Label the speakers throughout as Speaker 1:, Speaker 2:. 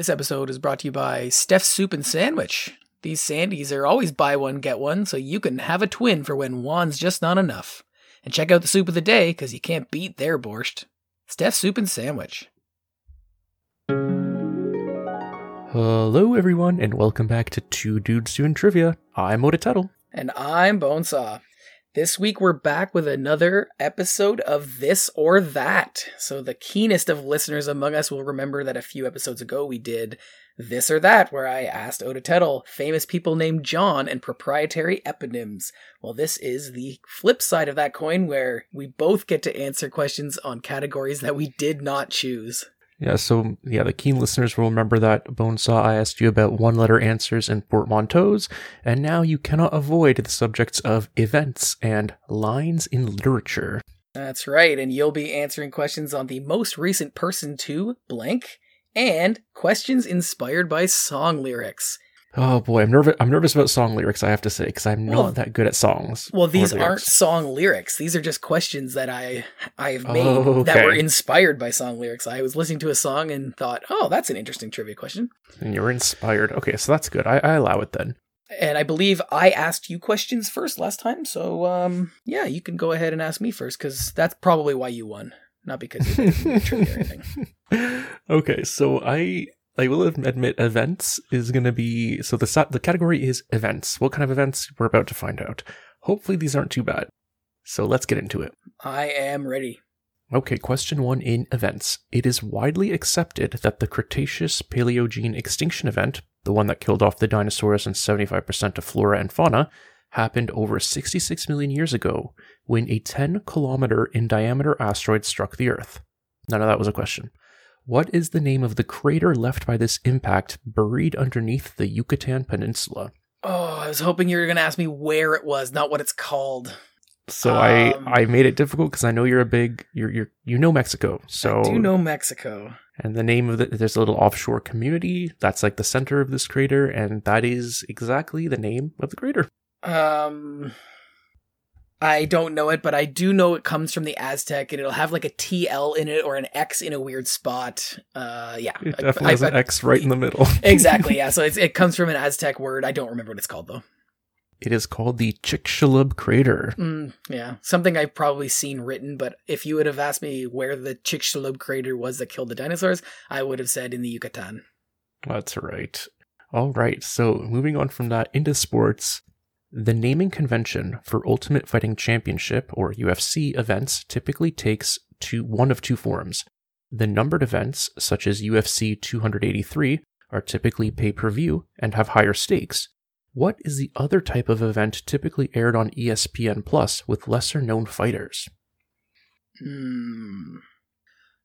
Speaker 1: This episode is brought to you by Steph's Soup and Sandwich. These Sandies are always buy one, get one, so you can have a twin for when one's just not enough. And check out the soup of the day, because you can't beat their borscht. Steph's Soup and Sandwich.
Speaker 2: Hello, everyone, and welcome back to Two Dudes Doing Trivia. I'm Oda Tuttle.
Speaker 1: And I'm Bonesaw. This week we're back with another episode of This or That. So the keenest of listeners among us will remember that a few episodes ago we did This or That, where I asked Oda Tettle famous people named John and proprietary eponyms. Well, this is the flip side of that coin where we both get to answer questions on categories that we did not choose.
Speaker 2: Yeah, so yeah, the keen listeners will remember that Bonesaw I asked you about one letter answers and portmanteaus, and now you cannot avoid the subjects of events and lines in literature.
Speaker 1: That's right, and you'll be answering questions on the most recent person to blank and questions inspired by song lyrics.
Speaker 2: Oh boy, I'm nervous. I'm nervous about song lyrics. I have to say because I'm not
Speaker 1: Well-
Speaker 2: that good at songs.
Speaker 1: Well, these aren't song lyrics. These are just questions that I I've made
Speaker 2: Oh,
Speaker 1: that were inspired by song lyrics. I was listening to a song and thought, "Oh, that's an interesting trivia question."
Speaker 2: And you're inspired. Okay, so that's good. I, I allow it then.
Speaker 1: And I believe I asked you questions first last time, so um, yeah, you can go ahead and ask me first because that's probably why you won, not because you did trivia or anything.
Speaker 2: okay, so I I will admit events is going to be so the the category is events. What kind of events we're about to find out. Hopefully these aren't too bad. So let's get into it.
Speaker 1: I am ready.
Speaker 2: Okay, question 1 in events. It is widely accepted that the Cretaceous Paleogene extinction event, the one that killed off the dinosaurs and 75% of flora and fauna, happened over 66 million years ago when a 10 kilometer in diameter asteroid struck the Earth. None of that was a question. What is the name of the crater left by this impact buried underneath the Yucatan Peninsula?
Speaker 1: Oh, I was hoping you were going to ask me where it was, not what it's called.
Speaker 2: So
Speaker 1: Um,
Speaker 2: I I made it difficult because I know you're a big you're you're you know Mexico. So
Speaker 1: I do know Mexico.
Speaker 2: and the name of the there's a little offshore community that's like the center of this crater, and that is exactly the name of the crater.
Speaker 1: Um, I don't know it, but I do know it comes from the Aztec, and it'll have like a TL in it or an X in a weird spot. Uh, yeah,
Speaker 2: It definitely
Speaker 1: I-
Speaker 2: has an
Speaker 1: I-
Speaker 2: X right in the middle.
Speaker 1: exactly. Yeah, so it's, it comes from an Aztec word. I don't remember what it's called though.
Speaker 2: It is called the Chicxulub crater.
Speaker 1: Mm, yeah, something I've probably seen written, but if you would have asked me where the Chicxulub crater was that killed the dinosaurs, I would have said in the Yucatan.
Speaker 2: That's right. All right. So moving on from that into sports, the naming convention for Ultimate Fighting Championship or UFC events typically takes two one of two forms. The numbered events, such as UFC 283, are typically pay per view and have higher stakes. What is the other type of event typically aired on ESPN Plus with lesser known fighters?
Speaker 1: Hmm.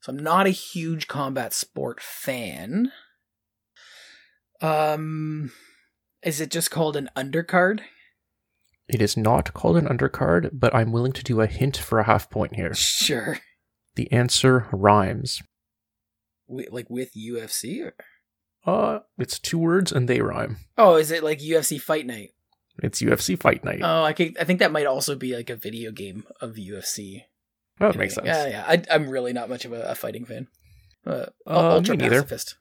Speaker 1: So I'm not a huge combat sport fan. Um, is it just called an undercard?
Speaker 2: It is not called an undercard, but I'm willing to do a hint for a half point here.
Speaker 1: Sure.
Speaker 2: The answer rhymes.
Speaker 1: Wi- like with UFC? Or?
Speaker 2: Uh, it's two words and they rhyme.
Speaker 1: Oh, is it like UFC Fight Night?
Speaker 2: It's UFC Fight Night.
Speaker 1: Oh, I think I think that might also be like a video game of UFC.
Speaker 2: Oh, that makes sense.
Speaker 1: Yeah, yeah. I, I'm really not much of a, a fighting fan. Uh,
Speaker 2: Uh, me neither.
Speaker 1: pacifist.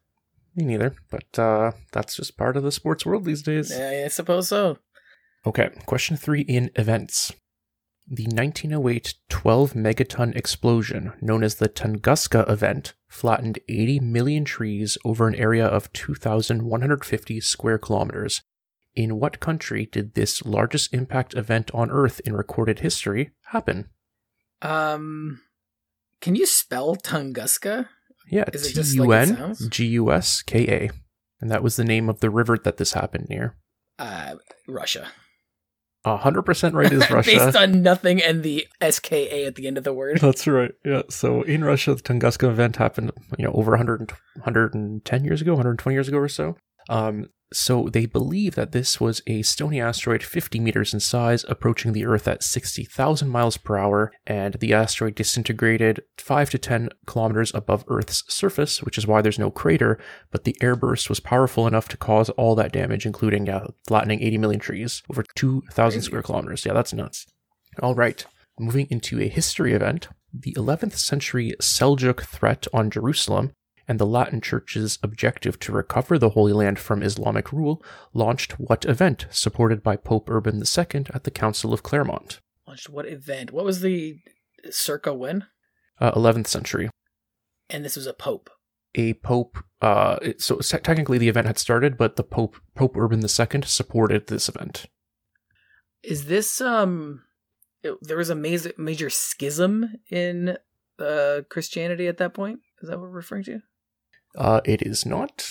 Speaker 2: Me neither, but uh, that's just part of the sports world these days.
Speaker 1: Yeah, I suppose so.
Speaker 2: Okay, question three in events. The 1908 12 megaton explosion, known as the Tunguska event, flattened 80 million trees over an area of 2,150 square kilometers. In what country did this largest impact event on Earth in recorded history happen?
Speaker 1: Um, can you spell Tunguska?
Speaker 2: Yeah,
Speaker 1: just
Speaker 2: U N? G U S K A. And that was the name of the river that this happened near.
Speaker 1: Uh, Russia.
Speaker 2: A hundred percent right is Russia.
Speaker 1: Based on nothing and the SKA at the end of the word.
Speaker 2: That's right. Yeah. So in Russia, the Tunguska event happened, you know, over 100, 110 years ago, 120 years ago or so. Um, so they believe that this was a stony asteroid 50 meters in size, approaching the Earth at 60,000 miles per hour, and the asteroid disintegrated 5 to 10 kilometers above Earth's surface, which is why there's no crater, but the airburst was powerful enough to cause all that damage, including uh, flattening 80 million trees over 2,000 square kilometers. Yeah, that's nuts. All right. Moving into a history event, the 11th century Seljuk threat on Jerusalem and the Latin Church's objective to recover the Holy Land from Islamic rule, launched what event supported by Pope Urban II at the Council of Clermont?
Speaker 1: Launched what event? What was the circa when?
Speaker 2: Uh, 11th century.
Speaker 1: And this was a pope.
Speaker 2: A pope. Uh, it- so technically, the event had started, but the Pope Pope Urban II supported this event.
Speaker 1: Is this um? it- there was a major major schism in uh Christianity at that point. Is that what we're referring to?
Speaker 2: Uh, it is not.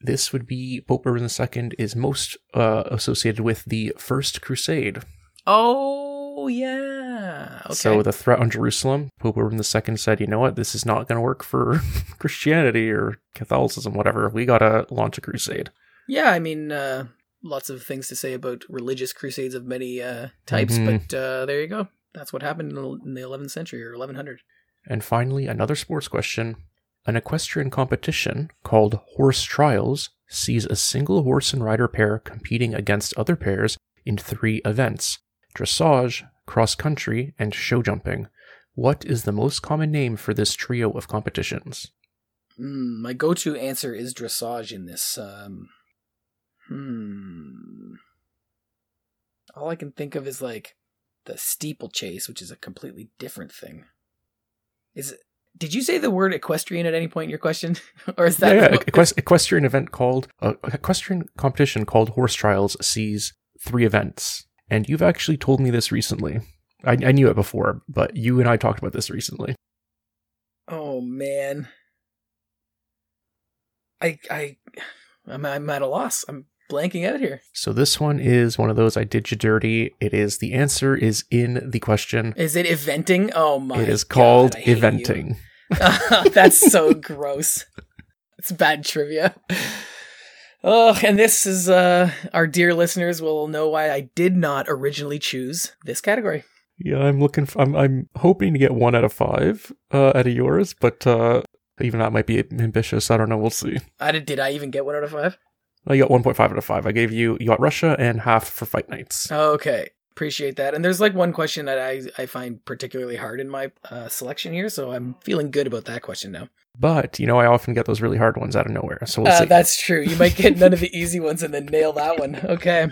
Speaker 2: This would be Pope Urban II is most uh, associated with the First Crusade.
Speaker 1: Oh yeah. Okay.
Speaker 2: So the threat on Jerusalem, Pope Urban II said, "You know what? This is not going to work for Christianity or Catholicism, whatever. We got to launch a crusade."
Speaker 1: yeah, I mean, uh, lots of things to say about religious crusades of many uh, types,
Speaker 2: Mhm.
Speaker 1: but uh, there you go. That's what happened in the 11th century or 1100.
Speaker 2: And finally, another sports question. An equestrian competition called Horse Trials sees a single horse and rider pair competing against other pairs in three events dressage, cross country, and show jumping. What is the most common name for this trio of competitions?
Speaker 1: Mm, my go-to answer is dressage in this. Um, hmm. All I can think of is like the steeplechase, which is a completely different thing. Is it, did you say the word equestrian at any point in your question, or is that
Speaker 2: yeah, yeah. Equest- equestrian event called uh, equestrian competition called Horse Trials sees three events, and you've actually told me this recently. I, I knew it before, but you and I talked about this recently.
Speaker 1: Oh man, I I I'm, I'm at a loss. I'm blanking out here.
Speaker 2: So this one is one of those I did you dirty. It is the answer is in the question.
Speaker 1: Is it eventing? Oh my!
Speaker 2: it is
Speaker 1: God,
Speaker 2: called
Speaker 1: you.
Speaker 2: eventing.
Speaker 1: That's so gross. It's bad trivia. Oh, and this is uh our dear listeners will know why I did not originally choose this category.
Speaker 2: Yeah, I'm looking. For, I'm I'm hoping to get one out of five uh, out of yours, but uh, even that might be ambitious. I don't know. We'll see.
Speaker 1: I did, did I even get one out of five?
Speaker 2: I got 1.5 out of five. I gave you you got Russia and half for Fight Nights.
Speaker 1: Okay, appreciate that. And there's like one question that I I find particularly hard in my uh, selection here, so I'm feeling good about that question now.
Speaker 2: But you know, I often get those really hard ones out of nowhere. So we'll
Speaker 1: Uh,
Speaker 2: see.
Speaker 1: that's true. You might get none of the easy ones and then nail that one. Okay.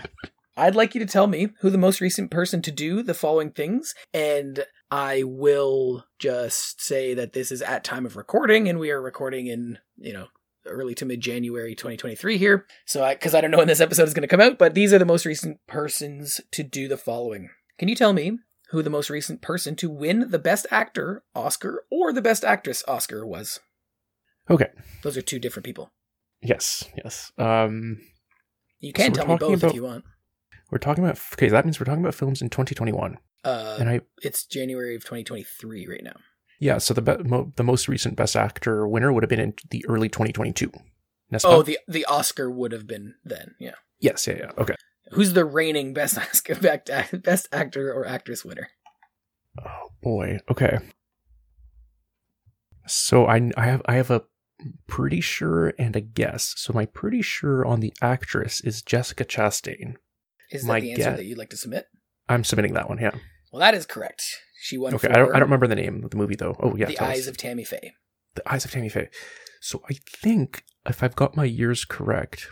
Speaker 1: I'd like you to tell me who the most recent person to do the following things, and I will just say that this is at time of recording, and we are recording in, you know, early to mid January 2023 here. So, I because I don't know when this episode is going to come out, but these are the most recent persons to do the following. Can you tell me who the most recent person to win the Best Actor Oscar or the Best Actress Oscar was?
Speaker 2: okay.
Speaker 1: Those are two different people.
Speaker 2: Yes. Yes. Um,
Speaker 1: You can
Speaker 2: So
Speaker 1: tell me both
Speaker 2: about-
Speaker 1: if you want.
Speaker 2: we're talking about. Okay, that means we're talking about films in 2021,
Speaker 1: Uh,
Speaker 2: and I
Speaker 1: it's January of 2023 right now.
Speaker 2: Yeah. So the be- mo- the most recent Best Actor winner would have been in the early 2022. N'est-ce
Speaker 1: Oh, the the Oscar would have been then. Yeah.
Speaker 2: yes. Yeah. Yeah. Okay.
Speaker 1: Who's the reigning best Oscar best best actor or actress winner?
Speaker 2: Oh boy. Okay. So I I have I have a pretty sure and a guess. So my pretty sure on the actress is Jessica Chastain.
Speaker 1: Is that
Speaker 2: My
Speaker 1: the answer
Speaker 2: guess-
Speaker 1: that you'd like to submit?
Speaker 2: I'm submitting that one. Yeah.
Speaker 1: Well, that is correct. She won
Speaker 2: Okay. I don't I don't remember the name of the movie though. Oh yeah.
Speaker 1: The
Speaker 2: tell us.
Speaker 1: Eyes of Tammy Faye.
Speaker 2: the Eyes of Tammy Faye. So I think if I've got my years correct,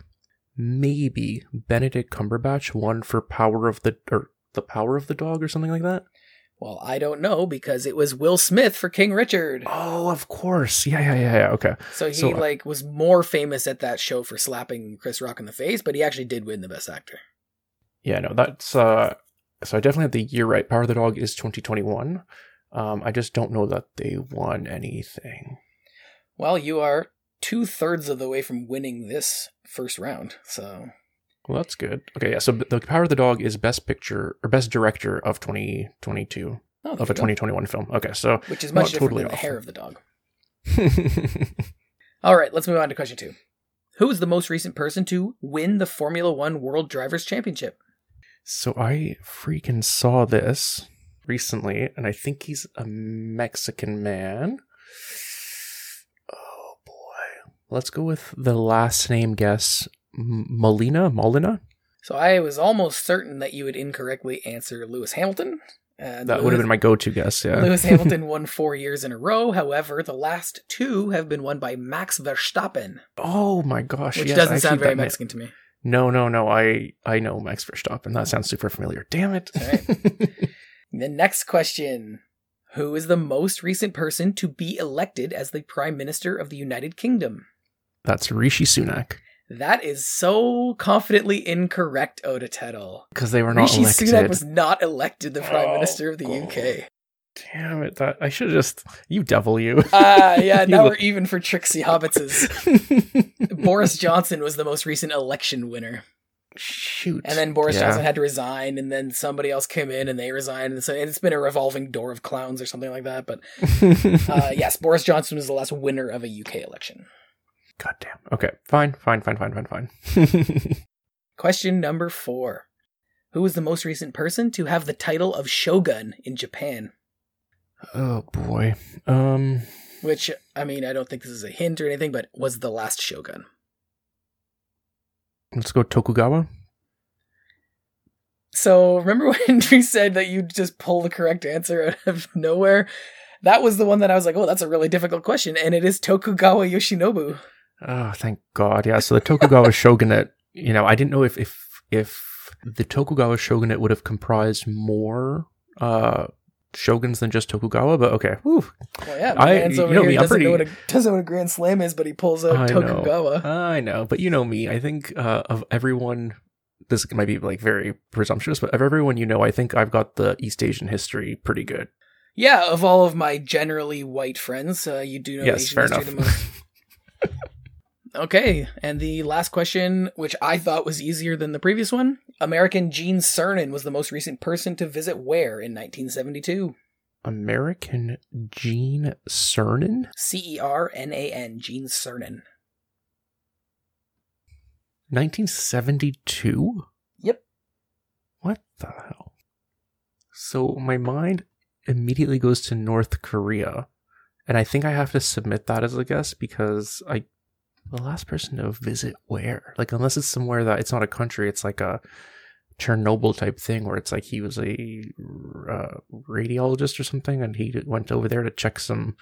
Speaker 2: maybe Benedict Cumberbatch won for Power of the or the Power of the Dog or something like that.
Speaker 1: Well, I don't know because it was Will Smith for King Richard.
Speaker 2: Oh, of course. Yeah, yeah, yeah, yeah. Okay.
Speaker 1: So he
Speaker 2: so, uh,
Speaker 1: like was more famous at that show for slapping Chris Rock in the face, but he actually did win the best actor.
Speaker 2: Yeah, no, that's uh so I definitely have the year right. Power of the Dog is 2021. Um, I just don't know that they won anything.
Speaker 1: Well, you are two thirds of the way from winning this first round. So
Speaker 2: Well, that's good. Okay, yeah. So the Power of the Dog is best picture or best director of 2022
Speaker 1: oh,
Speaker 2: of a
Speaker 1: go.
Speaker 2: 2021 film. Okay, so
Speaker 1: which is much different
Speaker 2: totally
Speaker 1: than the hair of the dog. All right, let's move on to question two. Who is the most recent person to win the Formula One World Drivers' Championship?
Speaker 2: So I freaking saw this recently, and I think he's a Mexican man. Oh boy, let's go with the last name guess. M- Molina, Molina.
Speaker 1: So I was almost certain that you would incorrectly answer Lewis Hamilton, Uh,
Speaker 2: That would have been my go-to guess. Yeah.
Speaker 1: Lewis Hamilton won four years in a row. However, the last two have been won by Max Verstappen,
Speaker 2: Oh my gosh!
Speaker 1: which
Speaker 2: yes,
Speaker 1: doesn't
Speaker 2: actually,
Speaker 1: sound very Mexican to me.
Speaker 2: No, no, no. I I know Max Verstappen. That sounds super familiar. Damn it.
Speaker 1: The next question Who is the most recent person to be elected as the Prime Minister of the United Kingdom?
Speaker 2: That's Rishi Sunak
Speaker 1: That is so confidently incorrect, Oda Tettle.
Speaker 2: because they were not
Speaker 1: Rishi
Speaker 2: elected.
Speaker 1: Sunak was not elected the Prime
Speaker 2: Oh,
Speaker 1: Minister of the. UK.
Speaker 2: Damn it! That I should have just you devil you.
Speaker 1: Ah, yeah,
Speaker 2: You
Speaker 1: now
Speaker 2: look-
Speaker 1: we're even for Trixie Hobbitses. Boris Johnson was the most recent election winner.
Speaker 2: Shoot.
Speaker 1: And then Boris
Speaker 2: Yeah.
Speaker 1: Johnson had to resign, and then somebody else came in and they resigned. And so it's been a revolving door of clowns or something like that. But uh, yes, Boris Johnson was the last winner of a UK election.
Speaker 2: God damn. Okay. Fine. Fine. Fine. Fine. Fine. Fine.
Speaker 1: Question number four Who was the most recent person to have the title of shogun in Japan?
Speaker 2: Oh boy. Um.
Speaker 1: Which, I mean, I don't think this is a hint or anything, but was the last shogun.
Speaker 2: Let's go Tokugawa.
Speaker 1: So remember when we said that you just pull the correct answer out of nowhere? That was the one that I was like, oh, that's a really difficult question. And it is Tokugawa Yoshinobu.
Speaker 2: Oh, thank God. Yeah. So the Tokugawa shogunate. You know, I didn't know if if if the Tokugawa shogunate would have comprised more uh shoguns than just Tokugawa, but okay. Whew.
Speaker 1: Well, yeah,
Speaker 2: I-
Speaker 1: man's
Speaker 2: you
Speaker 1: over
Speaker 2: know
Speaker 1: here
Speaker 2: me, I'm
Speaker 1: doesn't, know what a, doesn't know what a Grand Slam is, but he pulls out
Speaker 2: I know.
Speaker 1: Tokugawa.
Speaker 2: I know, but you know me. I think uh, of everyone. This might be like very presumptuous, but of everyone you know, I think I've got the East Asian history pretty good.
Speaker 1: Yeah, of all of my generally white friends, uh, you do know
Speaker 2: yes,
Speaker 1: Asian history
Speaker 2: enough.
Speaker 1: the most. Okay, and the last question, which I thought was easier than the previous one American Gene Cernan was the most recent person to visit where in 1972?
Speaker 2: American Gene Cernan,
Speaker 1: C E R N A N, Gene Cernan.
Speaker 2: 1972.
Speaker 1: Yep.
Speaker 2: What the hell? So my mind immediately goes to North Korea, and I think I have to submit that as a guess because I the last person to visit where? Like unless it's somewhere that it's not a country, it's like a Chernobyl type thing where it's like he was a uh, radiologist or something, and he went over there to check some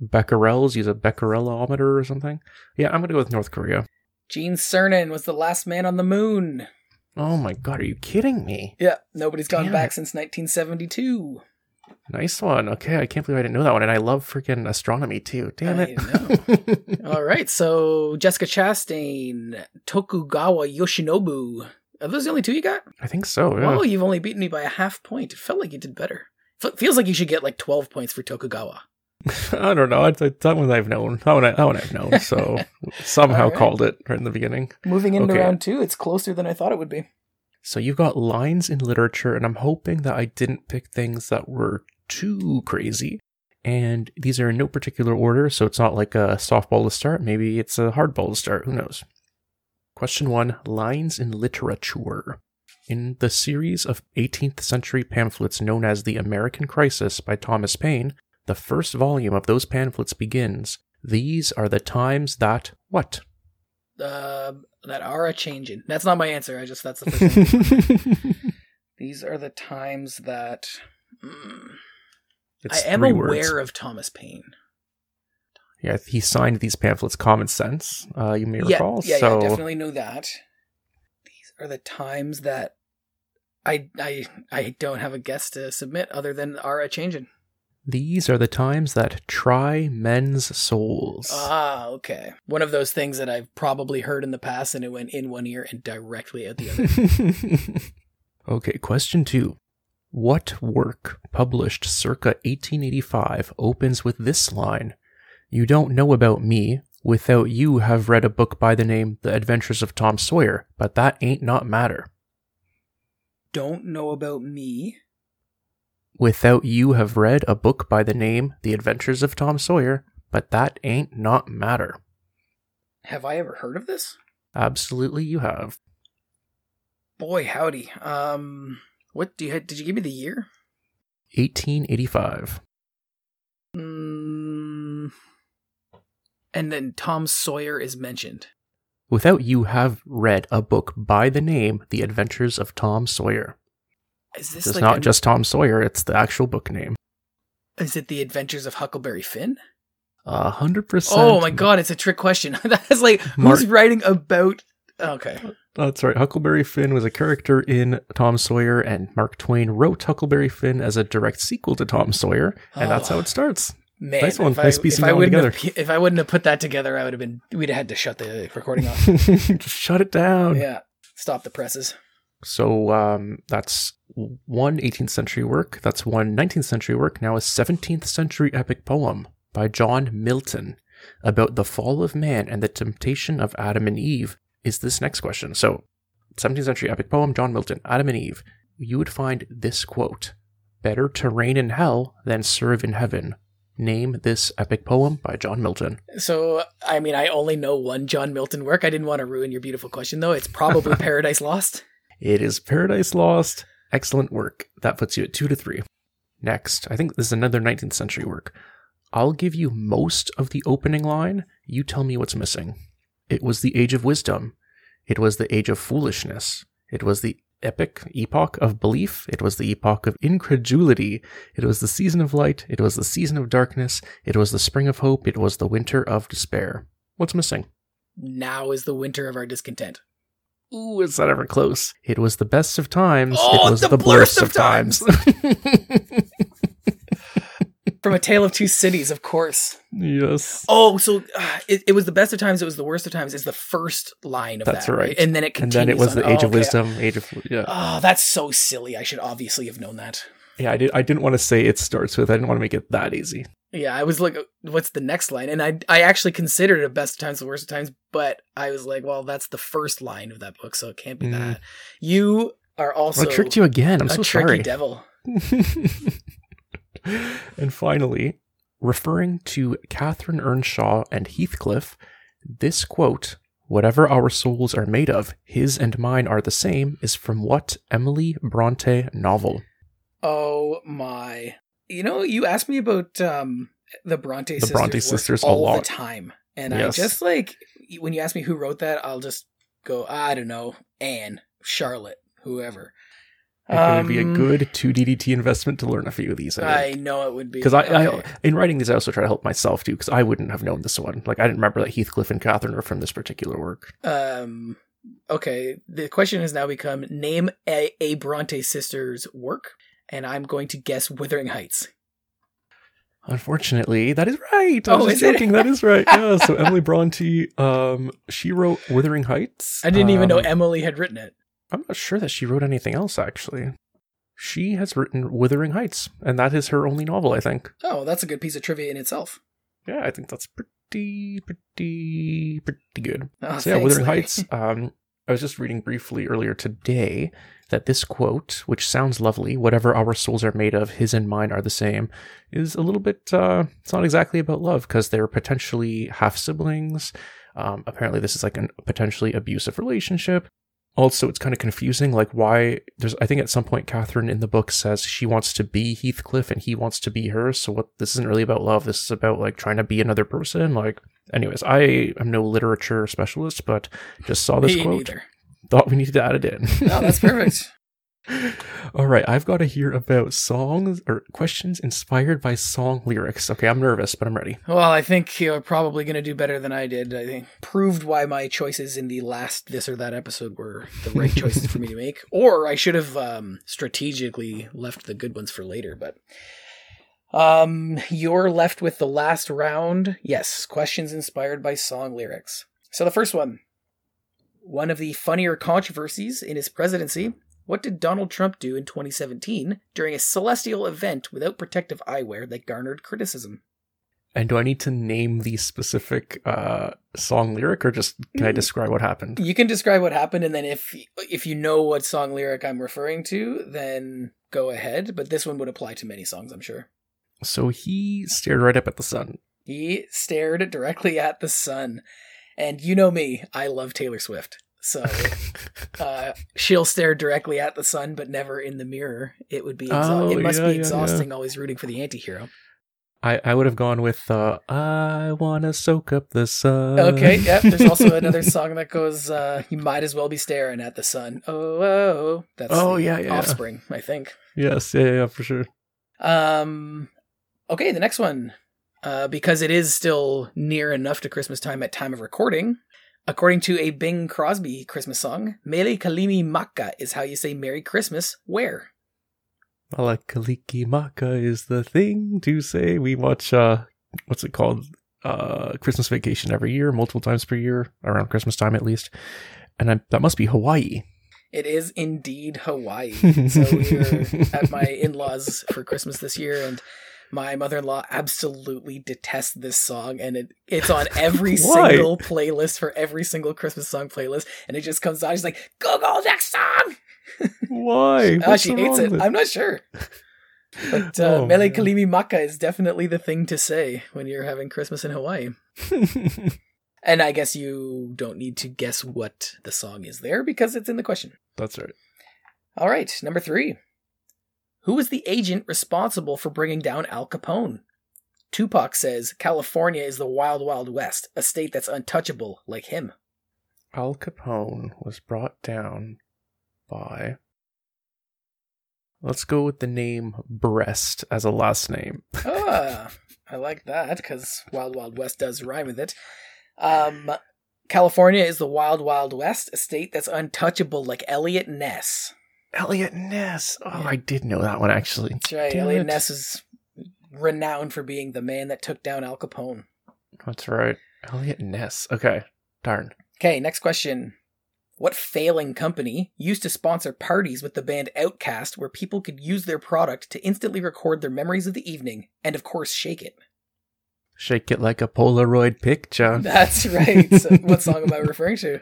Speaker 2: becquerels, use a becquerelometer or something. Yeah, I'm gonna go with North Korea.
Speaker 1: Gene Cernan was the last man on the moon.
Speaker 2: Oh my god, are you kidding me?
Speaker 1: Yeah, nobody's gone
Speaker 2: Damn
Speaker 1: back
Speaker 2: it.
Speaker 1: since 1972.
Speaker 2: Nice one. Okay, I can't believe I didn't know that one, and I love freaking astronomy too. Damn it!
Speaker 1: All right, so Jessica Chastain, Tokugawa Yoshinobu. Are those the only two you got?
Speaker 2: I think so. Yeah.
Speaker 1: Oh, you've only beaten me by a half point. It felt like you did better. F- feels like you should get like 12 points for Tokugawa.
Speaker 2: I don't know. I, that one I've known. That one, I, that one I've known. So somehow
Speaker 1: right.
Speaker 2: called it right in the beginning.
Speaker 1: Moving into
Speaker 2: Okay.
Speaker 1: round two, it's closer than I thought it would be.
Speaker 2: So you've got lines in literature, and I'm hoping that I didn't pick things that were too crazy. And these are in no particular order, so it's not like a softball to start. Maybe it's a hardball to start. Who knows? Question one Lines in literature. In the series of 18th century pamphlets known as The American Crisis by Thomas Paine, the first volume of those pamphlets begins These are the times that. What?
Speaker 1: Uh, that are a changing. That's not my answer. I just, that's the first thing. These are the times that. Mm, I am aware
Speaker 2: words.
Speaker 1: of Thomas Paine.
Speaker 2: Yeah, he signed these pamphlets Common Sense, uh, you may
Speaker 1: Yeah,
Speaker 2: recall.
Speaker 1: yeah,
Speaker 2: so
Speaker 1: yeah, definitely know that. These are the times that I I I don't have a guess to submit other than are a changing.
Speaker 2: These are the times that try men's souls.
Speaker 1: Ah, okay. One of those things that I've probably heard in the past and it went in one ear and directly out the other.
Speaker 2: okay, question two. What work published circa 1885 opens with this line You don't know about me. Without you have read a book by the name The Adventures of Tom Sawyer, but that ain't not matter.
Speaker 1: don't know about me.
Speaker 2: Without you have read a book by the name The Adventures of Tom Sawyer, but that ain't not matter.
Speaker 1: Have I ever heard of this?
Speaker 2: Absolutely, you have.
Speaker 1: Boy, howdy. Um, what do you did you give me the year?
Speaker 2: 1885.
Speaker 1: Mm, and then Tom Sawyer is mentioned.
Speaker 2: Without you have read a book by the name The Adventures of Tom Sawyer.
Speaker 1: Is this
Speaker 2: It's
Speaker 1: like
Speaker 2: not
Speaker 1: a-
Speaker 2: just Tom Sawyer; it's the actual book name.
Speaker 1: Is it the Adventures of Huckleberry Finn?
Speaker 2: A hundred percent.
Speaker 1: Oh my god, it's a trick question. That's like
Speaker 2: Mark-
Speaker 1: who's writing about? Okay,
Speaker 2: That's right. Huckleberry Finn was a character in Tom Sawyer, and Mark Twain wrote Huckleberry Finn as a direct sequel to Tom Sawyer, and that's
Speaker 1: Oh.
Speaker 2: how it starts.
Speaker 1: man.
Speaker 2: Nice one.
Speaker 1: If I,
Speaker 2: Nice piecing that
Speaker 1: wouldn't have, if I wouldn't have put that together, I would have been. We'd have had to shut the recording off.
Speaker 2: Just shut it down.
Speaker 1: yeah, stop the presses.
Speaker 2: So um, that's one 18th century work. That's one 19th century work. Now a 17th century epic poem by John Milton about the fall of man and the temptation of Adam and Eve is this next question. So 17th century epic poem, John Milton, Adam and Eve. You would find this quote Better to reign in hell than serve in heaven. Name this epic poem by John Milton.
Speaker 1: So, I mean, I only know one John Milton work. I didn't want to ruin your beautiful question, though. It's probably Paradise Lost.
Speaker 2: It is Paradise Lost. Excellent work. That puts you at two to three. Next, I think this is another 19th century work. I'll give you most of the opening line. You tell me what's missing. It was the age of wisdom. It was the age of foolishness. It was the epic epoch of belief. It was the epoch of incredulity. It was the season of light. It was the season of darkness. It was the spring of hope. It was the winter of despair. What's missing?
Speaker 1: Now is the winter of our discontent.
Speaker 2: Ooh, it's not ever close. It was the best of times.
Speaker 1: Oh,
Speaker 2: it was
Speaker 1: the
Speaker 2: the,
Speaker 1: blurst
Speaker 2: blurst
Speaker 1: of
Speaker 2: of times.
Speaker 1: From A Tale of Two Cities, of course.
Speaker 2: yes.
Speaker 1: Oh, so uh, it, it was the best of times. It was the worst of times. Is the first line of
Speaker 2: That's
Speaker 1: that,
Speaker 2: right.
Speaker 1: And then it
Speaker 2: And then it was
Speaker 1: on-
Speaker 2: the age
Speaker 1: oh,
Speaker 2: of
Speaker 1: okay.
Speaker 2: wisdom, age of yeah.
Speaker 1: Oh, that's so silly. I should obviously have known that.
Speaker 2: Yeah, I did I didn't want to say it starts with. I didn't want to make it that easy.
Speaker 1: Yeah, I was like, what's the next line? And I I actually considered it best of times, the worst of times, but I was like, well, that's the first line of that book, so it can't be
Speaker 2: Mm.
Speaker 1: that. You are also
Speaker 2: I tricked you again. I'm so
Speaker 1: tricky
Speaker 2: sorry.
Speaker 1: devil.
Speaker 2: and finally, referring to Catherine Earnshaw and Heathcliff, this quote, Whatever our souls are made of, his and mine are the same, is from what Emily Bronte novel?
Speaker 1: Oh my! You know, you asked me about um the Bronte
Speaker 2: The
Speaker 1: sisters,
Speaker 2: Bronte sisters a
Speaker 1: all the time, and
Speaker 2: Yes.
Speaker 1: I just like when you ask me who wrote that, I'll just go, I don't know, Anne, Charlotte, whoever.
Speaker 2: It would be a
Speaker 1: Um,
Speaker 2: good two DDT investment to learn a few of these. I
Speaker 1: I know it would be
Speaker 2: because I,
Speaker 1: okay.
Speaker 2: I, in writing these, I also try to help myself too, because I wouldn't have known this one. Like I didn't remember that Heathcliff and Catherine are from this particular work.
Speaker 1: Um. Okay. The question has now become name a, a Bronte sisters work, and I'm going to guess Wuthering Heights.
Speaker 2: Unfortunately, that is right. I
Speaker 1: Oh,
Speaker 2: was joking. that is right. Yeah. So Emily Bronte, um, she wrote Wuthering Heights.
Speaker 1: I didn't even know
Speaker 2: Um,
Speaker 1: Emily had written it.
Speaker 2: I'm not sure that she wrote anything else actually. She has written Wuthering Heights, and that is her only novel, I think.
Speaker 1: Oh, that's a good piece of trivia in itself.
Speaker 2: Yeah, I think that's pretty, pretty, pretty good.
Speaker 1: Oh,
Speaker 2: so yeah,
Speaker 1: thanks,
Speaker 2: Wuthering
Speaker 1: Larry.
Speaker 2: Heights. Um, I was just reading briefly earlier today that this quote, which sounds lovely, "Whatever our souls are made of, his and mine are the same," is a little bit. Uh, it's not exactly about love because they're potentially half siblings. Um, apparently, this is like a potentially abusive relationship. Also, it's kind of confusing. Like, why? There's, I think, at some point, Catherine in the book says she wants to be Heathcliff and he wants to be her. So, what? This isn't really about love. This is about like trying to be another person. Like, anyways, I am no literature specialist, but just saw this
Speaker 1: Me
Speaker 2: quote.
Speaker 1: neither.
Speaker 2: Thought we needed to add it in.
Speaker 1: No, that's perfect.
Speaker 2: All right, I've got to hear about songs or questions inspired by song lyrics. Okay, I'm nervous, but I'm ready.
Speaker 1: well, I think you're probably going to do better than I did. I think proved why my choices in the last this or that episode were the right choices for me to make, or I should have um, strategically left the good ones for later. But um, you're left with the last round. Yes, questions inspired by song lyrics. So the first one, one of the funnier controversies in his presidency. What did Donald Trump do in 2017 during a celestial event without protective eyewear that garnered criticism?
Speaker 2: And do I need to name the specific uh, song lyric, or just can I
Speaker 1: Mm.
Speaker 2: describe what happened?
Speaker 1: You can describe what happened, and then if if you know what song lyric I'm referring to, then go ahead. But this one would apply to many songs, I'm sure.
Speaker 2: So he stared right up at the sun.
Speaker 1: He stared directly at the sun, and you know me, I love Taylor Swift. So uh, she'll stare directly at the sun, but never in the mirror. It would be exa-
Speaker 2: Oh,
Speaker 1: it must
Speaker 2: yeah,
Speaker 1: be
Speaker 2: yeah,
Speaker 1: exhausting always rooting for the anti-hero.
Speaker 2: I, I would have gone with uh, I wanna soak up the sun.
Speaker 1: Okay, yep. There's also another song that goes, uh, "You might as well be staring at the sun." Oh, oh, oh. that's
Speaker 2: Oh, yeah, yeah.
Speaker 1: Offspring, I think.
Speaker 2: yes, yeah, yeah, for sure.
Speaker 1: Um, okay, the next one, uh, because it is still near enough to Christmas time at time of recording. According to a Bing Crosby Christmas song, "Mele Kalikimaka" is how you say "Merry Christmas." Where?
Speaker 2: Malakaliki Maka is the thing to say. We watch uh what's it called? Uh Christmas vacation every year, multiple times per year, around Christmas time at least. And I, that must be Hawaii.
Speaker 1: It is indeed Hawaii. so we were at my in-laws for Christmas this year, and my mother-in-law absolutely detests this song, and it it's on every single playlist for every single Christmas song playlist, and it just comes on. She's like, "Google next song."
Speaker 2: Why?
Speaker 1: Oh, she hates it. I'm not sure. But uh,
Speaker 2: Oh,
Speaker 1: Mele. Kalikimaka is definitely the thing to say when you're having Christmas in Hawaii. And I guess you don't need to guess what the song is there because it's in the question.
Speaker 2: That's right.
Speaker 1: All right, number three. Who was the agent responsible for bringing down Al Capone? Tupac says California is the wild, wild west, a state that's untouchable like him.
Speaker 2: Al Capone was brought down by. Let's go with the name Breast as a last name.
Speaker 1: Ah, I like that because Wild Wild West does rhyme with it. Um, California is the wild, wild west, a state that's untouchable like Eliot Ness.
Speaker 2: Eliot Ness. Oh. I did know that one actually.
Speaker 1: That's right.
Speaker 2: Damn
Speaker 1: Eliot
Speaker 2: it.
Speaker 1: Ness is renowned for being the man that took down Al Capone.
Speaker 2: That's right. Eliot Ness. Okay. Darn.
Speaker 1: Okay, next question. What failing company used to sponsor parties with the band OutKast where people could use their product to instantly record their memories of the evening and, of course, shake it?
Speaker 2: Shake it like a Polaroid picture.
Speaker 1: That's right. So what song am I referring to?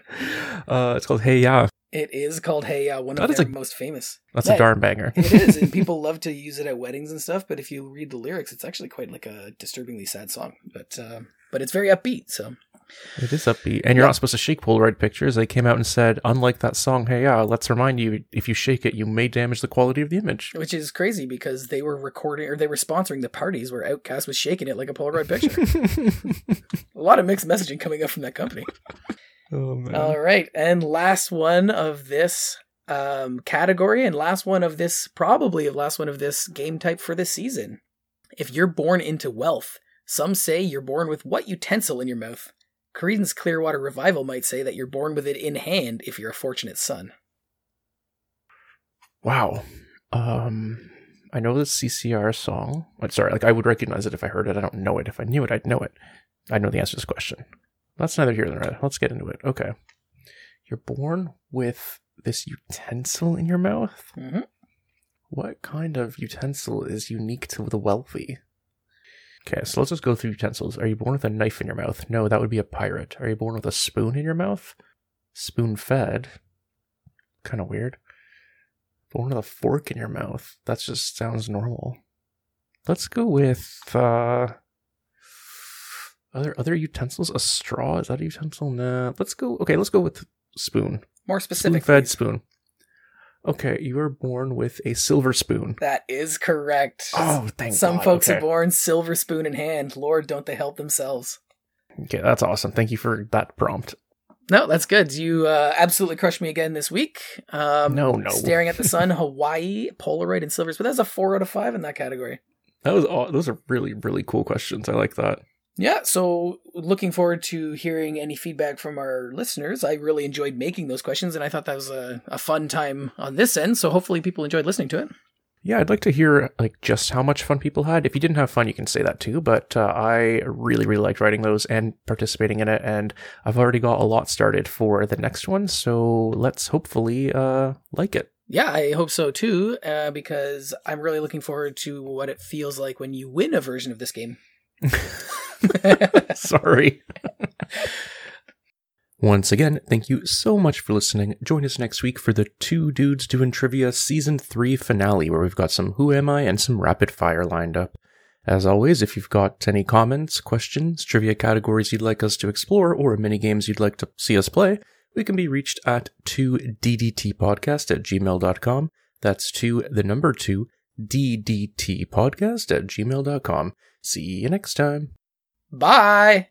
Speaker 2: Uh, it's called Hey Ya.
Speaker 1: It is called Hey Ya, one of
Speaker 2: That
Speaker 1: their
Speaker 2: a-
Speaker 1: most famous.
Speaker 2: That's
Speaker 1: Yeah,
Speaker 2: a darn banger.
Speaker 1: it is, and people love to use it at weddings and stuff. But if you read the lyrics, it's actually quite like a disturbingly sad song. But uh, but it's very upbeat. So
Speaker 2: It is upbeat, and you're
Speaker 1: Yeah.
Speaker 2: not supposed to shake Polaroid pictures. They came out and said, unlike that song, "Hey Ya," let's remind you, if you shake it, you may damage the quality of the image.
Speaker 1: which is crazy because they were recording or they were sponsoring the parties where OutKast was shaking it like a Polaroid picture. a lot of mixed messaging coming up from that company.
Speaker 2: Oh man!
Speaker 1: All right, and last one of this um, category, and last one of this, probably last one of this game type for this season. If you're born into wealth, some say you're born with what utensil in your mouth? Creedence Clearwater Revival might say that you're born with it in hand if you're a fortunate son.
Speaker 2: Wow. Um, I know the CCR song. I'm sorry, like I would recognize it if I heard it. I don't know it. If I knew it, I'd know it. I know the answer to this question. That's neither here nor there. Let's get into it. Okay. You're born with this utensil in your mouth.
Speaker 1: hmm
Speaker 2: What kind of utensil is unique to the wealthy? Okay, so let's just go through utensils. Are you born with a knife in your mouth? No, that would be a pirate. Are you born with a spoon in your mouth? Spoon fed? Kind of weird. Born with a fork in your mouth? That just sounds normal. Let's go with uh other other utensils. A straw is that a utensil? Nah. Let's go. Okay, let's go with spoon.
Speaker 1: More specific.
Speaker 2: fed spoon. Okay, you were born with a silver spoon.
Speaker 1: That is correct.
Speaker 2: Oh, thank
Speaker 1: Some
Speaker 2: God.
Speaker 1: folks
Speaker 2: okay.
Speaker 1: are born silver spoon in hand. Lord, don't they help themselves?
Speaker 2: Okay, that's awesome. Thank you for that prompt.
Speaker 1: No, that's good. You uh, absolutely crushed me again this week. Um,
Speaker 2: No, no.
Speaker 1: Staring at the sun, Hawaii, Polaroid, and Silvers. But that's a four out of five in that category.
Speaker 2: That was aw- those are really really cool questions. I like that.
Speaker 1: Yeah, so looking forward to hearing any feedback from our listeners. I really enjoyed making those questions, and I thought that was a, a fun time on this end. So hopefully people enjoyed listening to it.
Speaker 2: Yeah, I'd like to hear like just how much fun people had. If you didn't have fun, you can say that too. But uh, I really really liked writing those and participating in it, and I've already got a lot started for the next one. So let's hopefully uh, like it.
Speaker 1: Yeah, I hope so too, uh, because I'm really looking forward to what it feels like when you win a version of this game.
Speaker 2: Sorry. Once again, thank you so much for listening. Join us next week for the Two Dudes Doing Trivia Season 3 finale, where we've got some Who Am I and some rapid fire lined up. As always, if you've got any comments, questions, trivia categories you'd like us to explore, or mini games you'd like to see us play, we can be reached at 2ddtpodcast at gmail.com. That's 2, the number 2, ddtpodcast at gmail.com. See you next time.
Speaker 1: Bye.